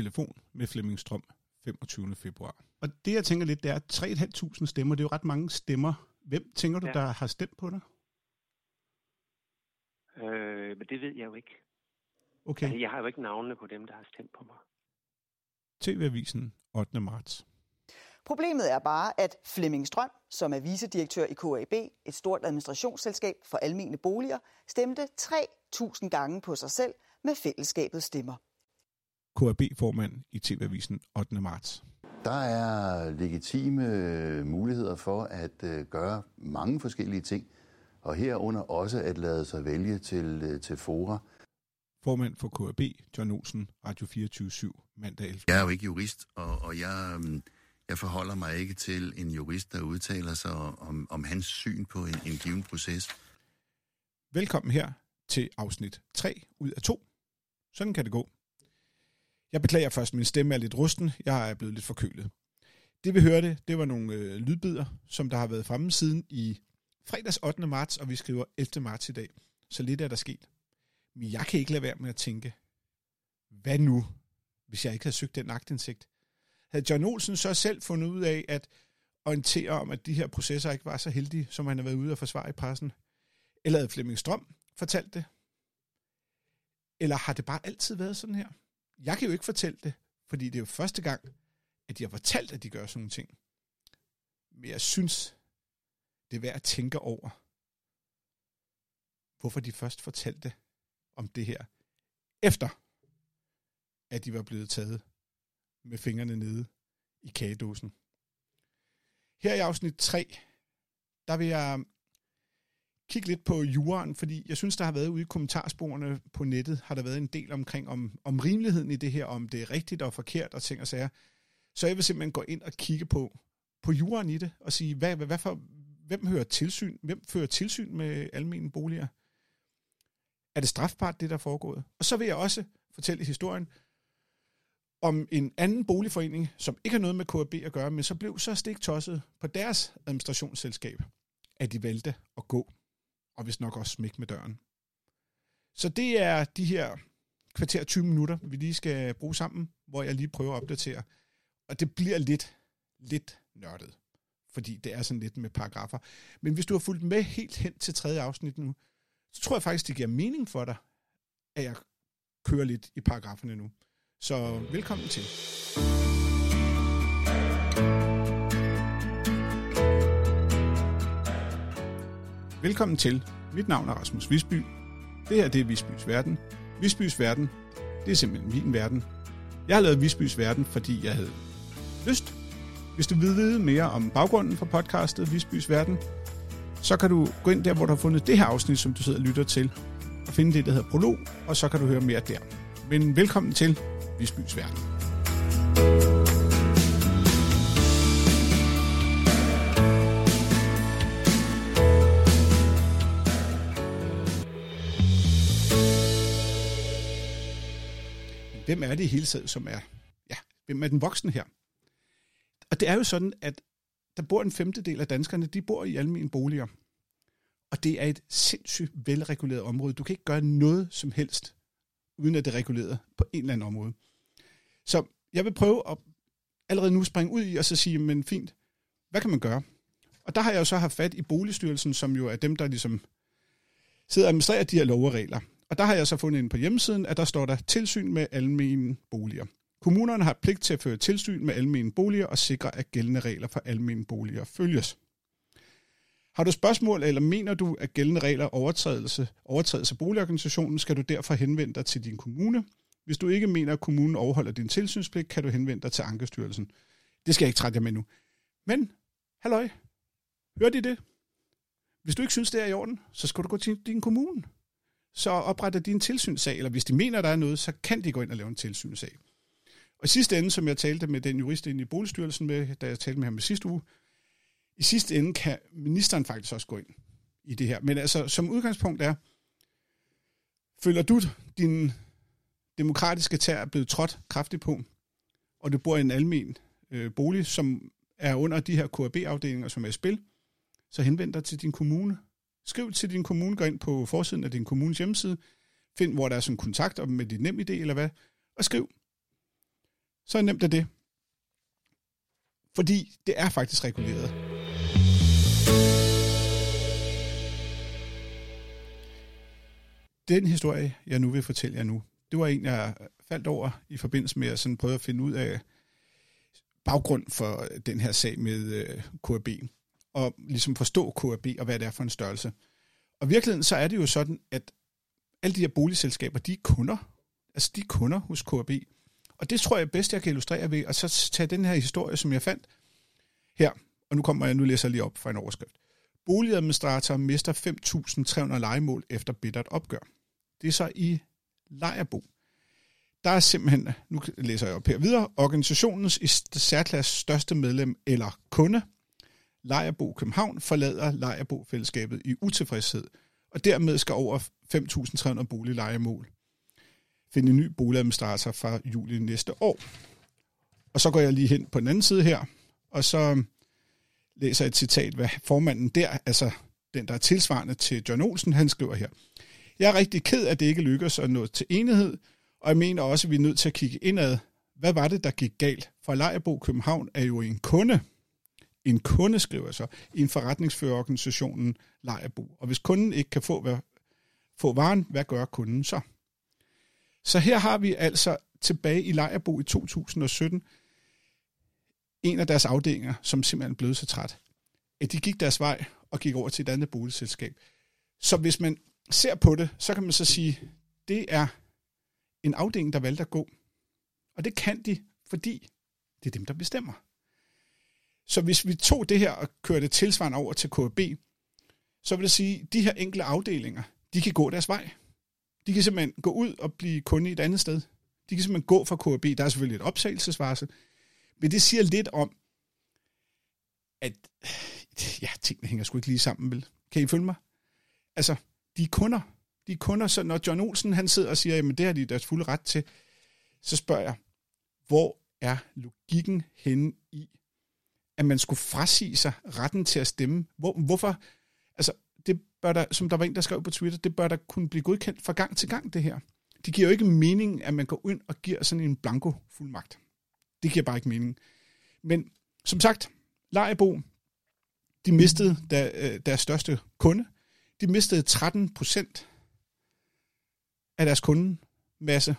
telefon med Flemming Strøm 25. februar. Og det, jeg tænker lidt, det er 3.500 stemmer. Det er jo ret mange stemmer. Hvem tænker du, ja. der har stemt på dig? Øh, men det ved jeg jo ikke. Okay. Altså, jeg har jo ikke navnene på dem, der har stemt på mig. TV-avisen 8. marts. Problemet er bare, at Flemming Strøm, som er vicedirektør i KAB, et stort administrationsselskab for almene boliger, stemte 3.000 gange på sig selv med fællesskabets stemmer. KAB-formand i TV-avisen 8. marts. Der er legitime muligheder for at øh, gøre mange forskellige ting, og herunder også at lade sig vælge til, øh, til fora. Formand for KAB, John Olsen, Radio 24 mandag 11. Jeg er jo ikke jurist, og, og jeg, øhm, jeg forholder mig ikke til en jurist, der udtaler sig om, om hans syn på en, en given proces. Velkommen her til afsnit 3 ud af 2. Sådan kan det gå. Jeg beklager først, min stemme er lidt rusten. Jeg er blevet lidt forkølet. Det vi hørte, det var nogle øh, lydbider, som der har været fremme siden i fredags 8. marts, og vi skriver 11. marts i dag. Så lidt er der sket. Men jeg kan ikke lade være med at tænke, hvad nu, hvis jeg ikke havde søgt den agtindsigt? Havde John Olsen så selv fundet ud af at orientere om, at de her processer ikke var så heldige, som han har været ude og forsvare i pressen? Eller havde Flemming Strøm fortalt det? Eller har det bare altid været sådan her? Jeg kan jo ikke fortælle det, fordi det er jo første gang, at de har fortalt, at de gør sådan nogle ting. Men jeg synes, det er værd at tænke over, hvorfor de først fortalte om det her, efter at de var blevet taget med fingrene nede i kagedåsen. Her i afsnit 3, der vil jeg kigge lidt på juraen, fordi jeg synes, der har været ude i kommentarsporene på nettet, har der været en del omkring om, om rimeligheden i det her, om det er rigtigt og forkert og ting og sager. Så jeg vil simpelthen gå ind og kigge på, på juraen i det, og sige, hvad, hvad, hvad for, hvem hører tilsyn? Hvem fører tilsyn med almindelige boliger? Er det strafbart, det der er foregået? Og så vil jeg også fortælle historien om en anden boligforening, som ikke har noget med KAB at gøre, men så blev så stik tosset på deres administrationsselskab, at de valgte at gå, og hvis nok også smæk med døren. Så det er de her kvarter 20 minutter, vi lige skal bruge sammen, hvor jeg lige prøver at opdatere. Og det bliver lidt, lidt nørdet, fordi det er sådan lidt med paragrafer. Men hvis du har fulgt med helt hen til tredje afsnit nu, så tror jeg faktisk, det giver mening for dig, at jeg kører lidt i paragraferne nu. Så velkommen til. Velkommen til. Mit navn er Rasmus Visby. Det her det er Visbys Verden. Visbys Verden, det er simpelthen min verden. Jeg har lavet Visbys Verden, fordi jeg havde lyst. Hvis du vil vide mere om baggrunden for podcastet Visbys Verden, så kan du gå ind der, hvor du har fundet det her afsnit, som du sidder og lytter til, og finde det, der hedder prolog, og så kan du høre mere der. Men velkommen til Visbys Verden. Hvem er det i hele taget, som er, ja, hvem er den voksne her? Og det er jo sådan, at der bor en femtedel af danskerne, de bor i almindelige boliger. Og det er et sindssygt velreguleret område. Du kan ikke gøre noget som helst, uden at det er reguleret på en eller anden område. Så jeg vil prøve at allerede nu springe ud i og så sige, men fint, hvad kan man gøre? Og der har jeg jo så haft fat i Boligstyrelsen, som jo er dem, der ligesom sidder og administrerer de her lov og regler. Og der har jeg så fundet ind på hjemmesiden, at der står der tilsyn med almene boliger. Kommunerne har pligt til at føre tilsyn med almene boliger og sikre, at gældende regler for almene boliger følges. Har du spørgsmål, eller mener du, at gældende regler overtrædelse, overtrædelse af boligorganisationen, skal du derfor henvende dig til din kommune. Hvis du ikke mener, at kommunen overholder din tilsynspligt, kan du henvende dig til Ankestyrelsen. Det skal jeg ikke trætte jer med nu. Men, halløj, hørte I det? Hvis du ikke synes, det er i orden, så skal du gå til din kommune. Så opretter de en tilsynssag, eller hvis de mener, der er noget, så kan de gå ind og lave en tilsynssag. Og i sidste ende, som jeg talte med den jurist inde i Boligstyrelsen med, da jeg talte med ham sidste uge, i sidste ende kan ministeren faktisk også gå ind i det her. Men altså, som udgangspunkt er, føler du din demokratiske tær er blevet trådt kraftigt på, og du bor i en almen øh, bolig, som er under de her KAB-afdelinger, som er i spil, så henvend dig til din kommune. Skriv til din kommune, gå ind på forsiden af din kommunes hjemmeside, find, hvor der er sådan kontakt med dit nem idé eller hvad, og skriv, Så nemt er det. Fordi det er faktisk reguleret. Den historie, jeg nu vil fortælle jer nu, det var en, jeg faldt over i forbindelse med at sådan prøve at finde ud af baggrund for den her sag med øh, KAB. Og ligesom forstå KAB og hvad det er for en størrelse. Og i virkeligheden så er det jo sådan, at alle de her boligselskaber, de er kunder. Altså de er kunder hos KAB. Og det tror jeg bedst, jeg kan illustrere ved at så tage den her historie, som jeg fandt her. Og nu kommer jeg, nu læser jeg lige op fra en overskrift. Boligadministrator mister 5.300 legemål efter bittert opgør. Det er så i Lejerbo. Der er simpelthen, nu læser jeg op her videre, organisationens i særklasse største medlem eller kunde, Lejerbo København, forlader Lejerbo-fællesskabet i utilfredshed, og dermed skal over 5.300 boliglejemål finde en ny boligadministrator fra juli næste år. Og så går jeg lige hen på den anden side her, og så læser jeg et citat, hvad formanden der, altså den, der er tilsvarende til John Olsen, han skriver her. Jeg er rigtig ked af, at det ikke lykkedes at nå til enighed, og jeg mener også, at vi er nødt til at kigge indad. Hvad var det, der gik galt? For Lejerbo København er jo en kunde. En kunde, skriver så, i en forretningsførerorganisationen Lejerbo. Og hvis kunden ikke kan få, hvad, få varen, hvad gør kunden så? Så her har vi altså tilbage i Lejerbo i 2017 en af deres afdelinger, som simpelthen blev så træt, at de gik deres vej og gik over til et andet boligselskab. Så hvis man ser på det, så kan man så sige, det er en afdeling, der valgte at gå. Og det kan de, fordi det er dem, der bestemmer. Så hvis vi tog det her og kørte tilsvarende over til KB, så vil det sige, at de her enkelte afdelinger, de kan gå deres vej. De kan simpelthen gå ud og blive kunde et andet sted. De kan simpelthen gå fra KB. Der er selvfølgelig et optagelsesvarsel, Men det siger lidt om, at ja, tingene hænger sgu ikke lige sammen, vel? Kan I følge mig? Altså, de er kunder. De er kunder, så når John Olsen han sidder og siger, jamen det har de deres fulde ret til, så spørger jeg, hvor er logikken henne i, at man skulle frasige sig retten til at stemme? Hvor, hvorfor? Altså, det bør der, som der var en, der skrev på Twitter, det bør der kunne blive godkendt fra gang til gang, det her. Det giver jo ikke mening, at man går ind og giver sådan en blanko fuldmagt. Det giver bare ikke mening. Men som sagt, Lejebo, de mistede der, øh, deres største kunde. De mistede 13 procent af deres kundemasse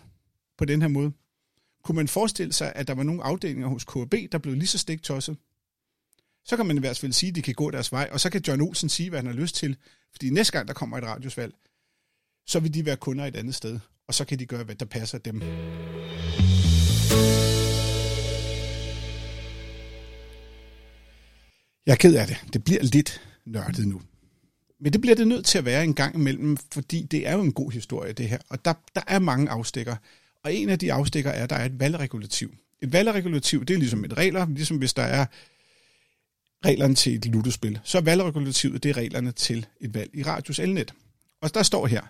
på den her måde. Kunne man forestille sig, at der var nogle afdelinger hos KB, der blev lige så stegtosset, så kan man i hvert fald sige, at de kan gå deres vej, og så kan John Olsen sige, hvad han har lyst til. Fordi næste gang, der kommer et radiosvalg, så vil de være kunder et andet sted, og så kan de gøre, hvad der passer dem. Jeg er ked af det. Det bliver lidt nørdet nu. Men det bliver det nødt til at være en gang imellem, fordi det er jo en god historie, det her. Og der, der er mange afstikker. Og en af de afstikker er, at der er et valgregulativ. Et valgregulativ, det er ligesom et regler, ligesom hvis der er reglerne til et ludospil. Så er valgregulativet, det er reglerne til et valg i radius elnet. Og der står her,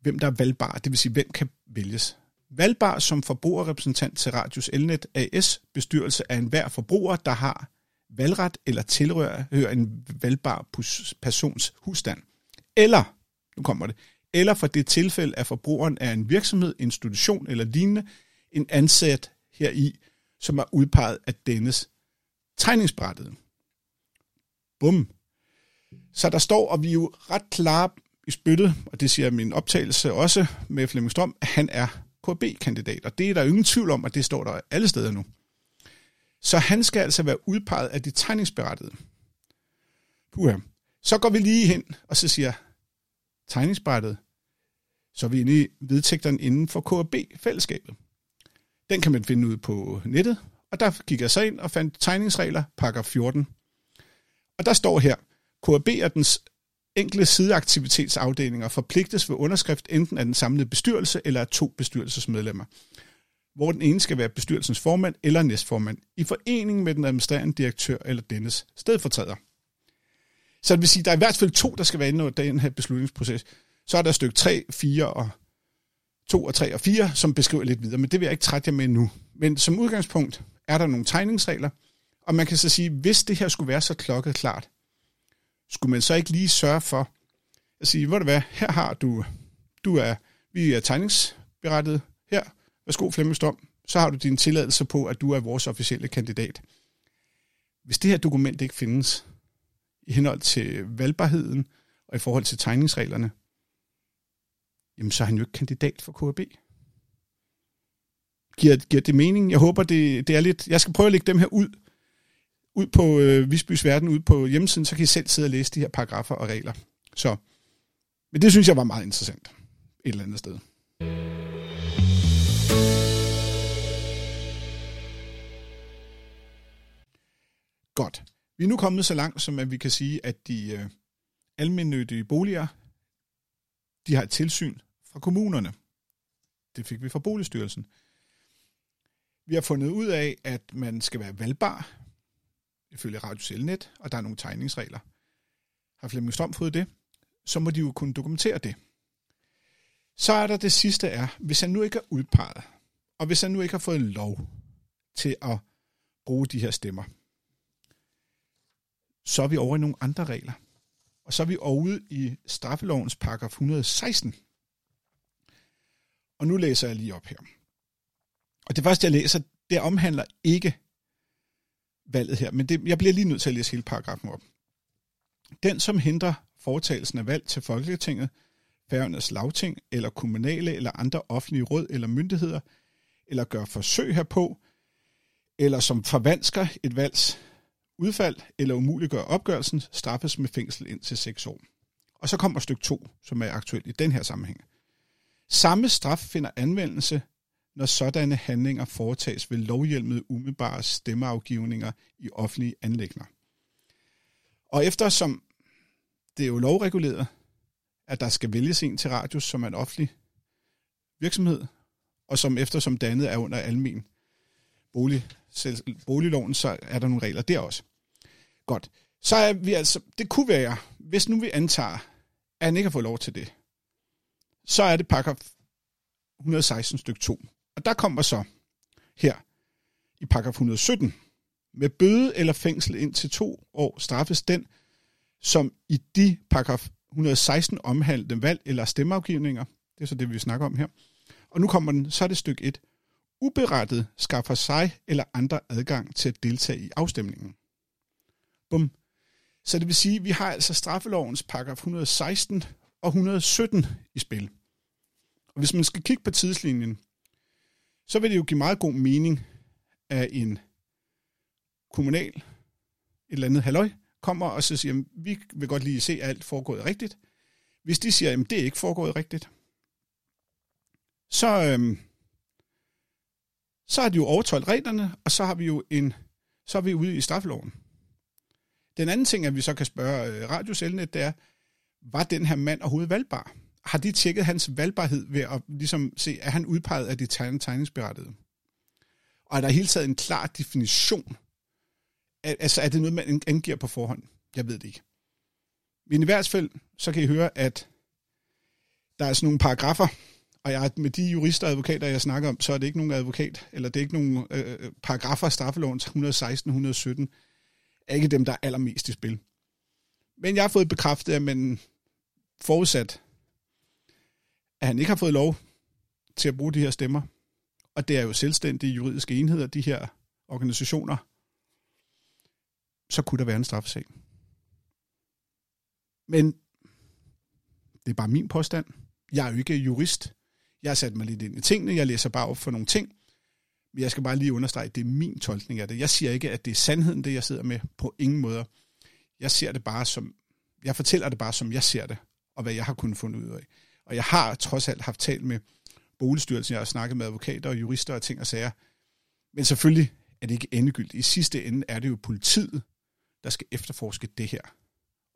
hvem der er valgbar, det vil sige, hvem kan vælges. Valgbar som forbrugerrepræsentant til Radius Elnet AS bestyrelse af enhver forbruger, der har valgret eller tilhører en valgbar persons husstand. Eller, nu kommer det, eller for det tilfælde, at forbrugeren er en virksomhed, institution eller lignende, en ansat heri, som er udpeget af dennes tegningsbrættet. Bum. Så der står, og vi er jo ret klare i spyttet, og det siger min optagelse også med Flemming Strøm, at han er KB-kandidat, og det er der ingen tvivl om, at det står der alle steder nu. Så han skal altså være udpeget af de tegningsberettede. Puha. Så går vi lige hen, og så siger tegningsbrættet, så er vi inde i vedtægterne inden for KAB-fællesskabet. Den kan man finde ud på nettet, og der gik jeg så ind og fandt tegningsregler, pakker 14. Og der står her, KAB er dens enkelte sideaktivitetsafdelinger forpligtes ved underskrift enten af den samlede bestyrelse eller af to bestyrelsesmedlemmer hvor den ene skal være bestyrelsens formand eller næstformand, i forening med den administrerende direktør eller dennes stedfortræder. Så det vil sige, at der er i hvert fald to, der skal være inde i den her beslutningsproces. Så er der stykke 3, 4 og 2 og 3 og 4, som beskriver lidt videre, men det vil jeg ikke trætte jer med nu. Men som udgangspunkt er der nogle tegningsregler, og man kan så sige, hvis det her skulle være så klokket klart, skulle man så ikke lige sørge for at sige, hvor det hvad, her har du, du er, vi er tegningsberettet her, Værsgo, Flemming Storm, så har du din tilladelse på, at du er vores officielle kandidat. Hvis det her dokument ikke findes i henhold til valgbarheden og i forhold til tegningsreglerne, jamen så er han jo ikke kandidat for KAB. Giver, giver det mening? Jeg håber, det, det er lidt... Jeg skal prøve at lægge dem her ud, ud på øh, Visbys Verden, ud på hjemmesiden, så kan I selv sidde og læse de her paragrafer og regler. Så, men det synes jeg var meget interessant et eller andet sted. Godt. Vi er nu kommet så langt, som at vi kan sige, at de øh, almindelige boliger, de har et tilsyn fra kommunerne. Det fik vi fra Boligstyrelsen. Vi har fundet ud af, at man skal være valgbar, ifølge Radio Cellnet, og der er nogle tegningsregler. Har Flemming Strøm fået det, så må de jo kunne dokumentere det. Så er der det sidste er, hvis han nu ikke er udpeget, og hvis han nu ikke har fået lov til at bruge de her stemmer, så er vi over i nogle andre regler. Og så er vi over i straffelovens paragraf 116. Og nu læser jeg lige op her. Og det første, jeg læser, det omhandler ikke valget her, men det, jeg bliver lige nødt til at læse hele paragrafen op. Den, som hindrer foretagelsen af valg til Folketinget, færgernes lavting eller kommunale eller andre offentlige råd eller myndigheder, eller gør forsøg herpå, eller som forvansker et valgs udfald eller umuliggør opgørelsen, straffes med fængsel indtil 6 år. Og så kommer stykke 2, som er aktuelt i den her sammenhæng. Samme straf finder anvendelse, når sådanne handlinger foretages ved lovhjelmede umiddelbare stemmeafgivninger i offentlige anlægner. Og eftersom det er jo lovreguleret, at der skal vælges en til radius, som er en offentlig virksomhed, og som eftersom det andet er under almen bolig, boligloven, så er der nogle regler der også. Godt. Så er vi altså, det kunne være, hvis nu vi antager, at han ikke har fået lov til det, så er det paragraf 116 stykke 2. Og der kommer så her i paragraf 117, med bøde eller fængsel indtil to år straffes den, som i de paragraf 116 omhandlede valg eller stemmeafgivninger, det er så det, vi snakker om her, og nu kommer den, så er det stykke 1, uberettet skaffer sig eller andre adgang til at deltage i afstemningen. Bum. Så det vil sige, at vi har altså straffelovens paragraf 116 og 117 i spil. Og hvis man skal kigge på tidslinjen, så vil det jo give meget god mening, at en kommunal, et eller andet halløj, kommer og så siger, at vi vil godt lige se, at alt foregået rigtigt. Hvis de siger, at det er ikke foregået rigtigt, så, øhm, så har de jo overtrådt reglerne, og så har vi jo en, så er vi ude i straffeloven. Den anden ting, at vi så kan spørge øh, Radio Selnet, det er, var den her mand overhovedet valgbar? Har de tjekket hans valgbarhed ved at ligesom se, er han udpeget af de tegningsberettede? Og er der hele taget en klar definition? Altså er det noget, man angiver på forhånd? Jeg ved det ikke. Men i hvert fald, så kan I høre, at der er sådan nogle paragrafer, og jeg, med de jurister og advokater, jeg snakker om, så er det ikke nogen advokat, eller det er ikke nogen øh, paragrafer af straffeloven 116-117, er ikke dem, der er allermest i spil. Men jeg har fået bekræftet, at man forudsat, at han ikke har fået lov til at bruge de her stemmer, og det er jo selvstændige juridiske enheder, de her organisationer, så kunne der være en straffesag. Men det er bare min påstand. Jeg er jo ikke jurist. Jeg har sat mig lidt ind i tingene. Jeg læser bare op for nogle ting. Men jeg skal bare lige understrege, at det er min tolkning af det. Jeg siger ikke, at det er sandheden, det jeg sidder med. På ingen måder. Jeg ser det bare som, jeg fortæller det bare, som jeg ser det, og hvad jeg har kunnet fundet ud af. Og jeg har trods alt haft talt med boligstyrelsen, jeg har snakket med advokater og jurister og ting og sager. Men selvfølgelig er det ikke endegyldigt. I sidste ende er det jo politiet, der skal efterforske det her,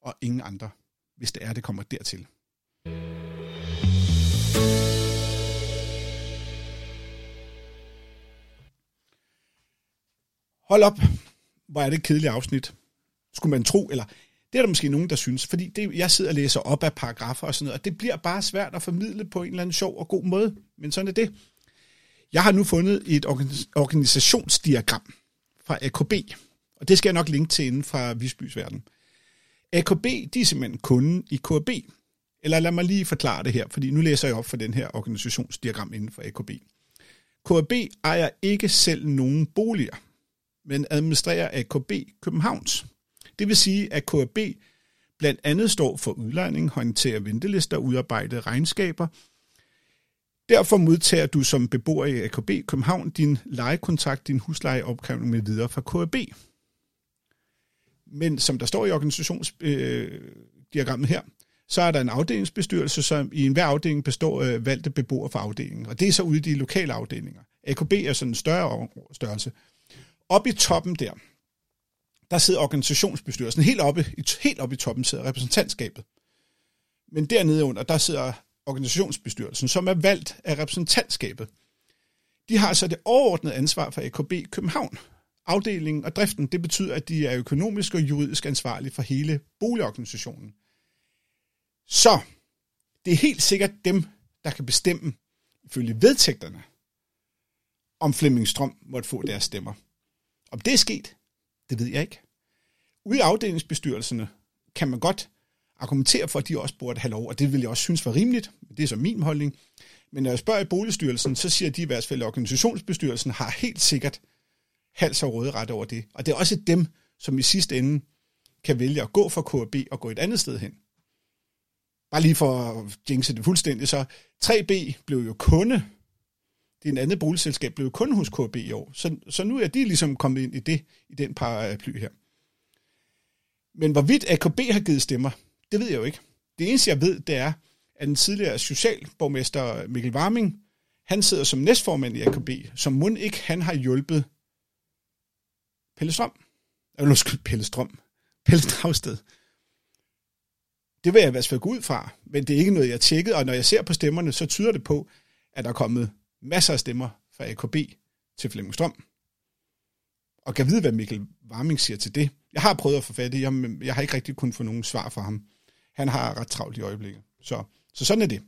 og ingen andre, hvis det er, det kommer dertil. Hold op, hvor er det et kedeligt afsnit. Skulle man tro, eller det er der måske nogen, der synes, fordi det, jeg sidder og læser op af paragrafer og sådan noget, og det bliver bare svært at formidle på en eller anden sjov og god måde, men sådan er det. Jeg har nu fundet et organisationsdiagram fra AKB, og det skal jeg nok linke til inden fra Visbys Verden. AKB, de er simpelthen kunden i KB. Eller lad mig lige forklare det her, fordi nu læser jeg op for den her organisationsdiagram inden for AKB. KB ejer ikke selv nogen boliger, men administrerer AKB Københavns. Det vil sige, at KAB blandt andet står for udlejning, håndterer ventelister, udarbejder regnskaber. Derfor modtager du som beboer i AKB København din lejekontrakt, din huslejeopkrævning med videre fra KAB. Men som der står i organisationsdiagrammet øh, her, så er der en afdelingsbestyrelse, som i enhver afdeling består af valgte beboere for afdelingen. Og det er så ude i de lokale afdelinger. AKB er sådan en større størrelse. Op i toppen der, der sidder organisationsbestyrelsen. Helt oppe, helt oppe i toppen sidder repræsentantskabet. Men dernede under, der sidder organisationsbestyrelsen, som er valgt af repræsentantskabet. De har så det overordnede ansvar for AKB København. Afdelingen og driften, det betyder, at de er økonomisk og juridisk ansvarlige for hele boligorganisationen. Så det er helt sikkert dem, der kan bestemme, ifølge vedtægterne, om Flemming Strøm måtte få deres stemmer. Om det er sket, det ved jeg ikke. Ude i afdelingsbestyrelserne kan man godt argumentere for, at de også burde have lov, og det vil jeg også synes var rimeligt. Det er så min holdning. Men når jeg spørger i boligstyrelsen, så siger de i hvert fald, at organisationsbestyrelsen har helt sikkert hals og ret over det. Og det er også dem, som i sidste ende kan vælge at gå fra KAB og gå et andet sted hen. Bare lige for at jinxe det fuldstændig, så 3B blev jo kunde din andet boligselskab, blev kun hos KB i år. Så, så nu er de ligesom kommet ind i det, i den paraply øh, her. Men hvorvidt AKB har givet stemmer, det ved jeg jo ikke. Det eneste, jeg ved, det er, at den tidligere socialborgmester Mikkel Warming, han sidder som næstformand i AKB, som mund ikke han har hjulpet Pelle Strøm. Eller undskyld, Pelle Strøm. Pelle Dragsted. Det vil jeg i hvert fald gå ud fra, men det er ikke noget, jeg har tjekket, og når jeg ser på stemmerne, så tyder det på, at der er kommet masser af stemmer fra AKB til Flemming Strøm. Og kan vide, hvad Mikkel Warming siger til det. Jeg har prøvet at få fat i ham, men jeg har ikke rigtig kunnet få nogen svar fra ham. Han har ret travlt i øjeblikket. Så, så sådan er det.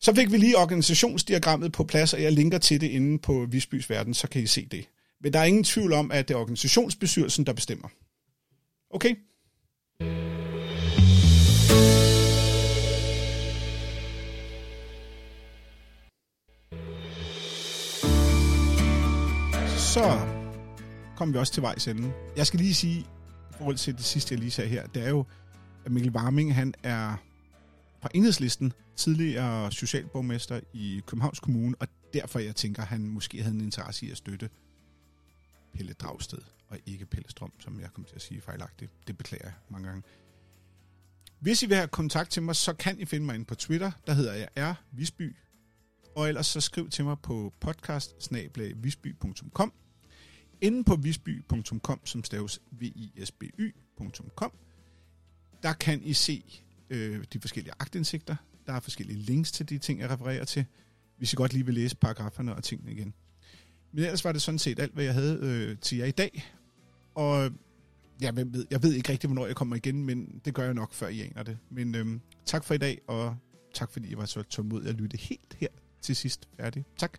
Så fik vi lige organisationsdiagrammet på plads, og jeg linker til det inde på Visbys Verden, så kan I se det. Men der er ingen tvivl om, at det er organisationsbestyrelsen, der bestemmer. Okay? Så kom vi også til vejs ende. Jeg skal lige sige, i forhold til det sidste, jeg lige sagde her, det er jo, at Mikkel Warming, han er fra enhedslisten, tidligere socialborgmester i Københavns Kommune, og derfor jeg tænker, at han måske havde en interesse i at støtte Pelle Dragsted, og ikke Pelle Strøm, som jeg kom til at sige fejlagtigt. Det beklager jeg mange gange. Hvis I vil have kontakt til mig, så kan I finde mig ind på Twitter. Der hedder jeg R. Visby. Og ellers så skriv til mig på podcast Inde på visby.com, som staves visby.com, der kan I se øh, de forskellige agtindsigter. Der er forskellige links til de ting, jeg refererer til, hvis I godt lige vil læse paragraferne og tingene igen. Men ellers var det sådan set alt, hvad jeg havde øh, til jer i dag. Og ja, hvem ved, jeg ved ikke rigtig, hvornår jeg kommer igen, men det gør jeg nok, før I aner det. Men øh, tak for i dag, og tak fordi I var så tålmodige at lytte helt her til sidst færdig. Tak.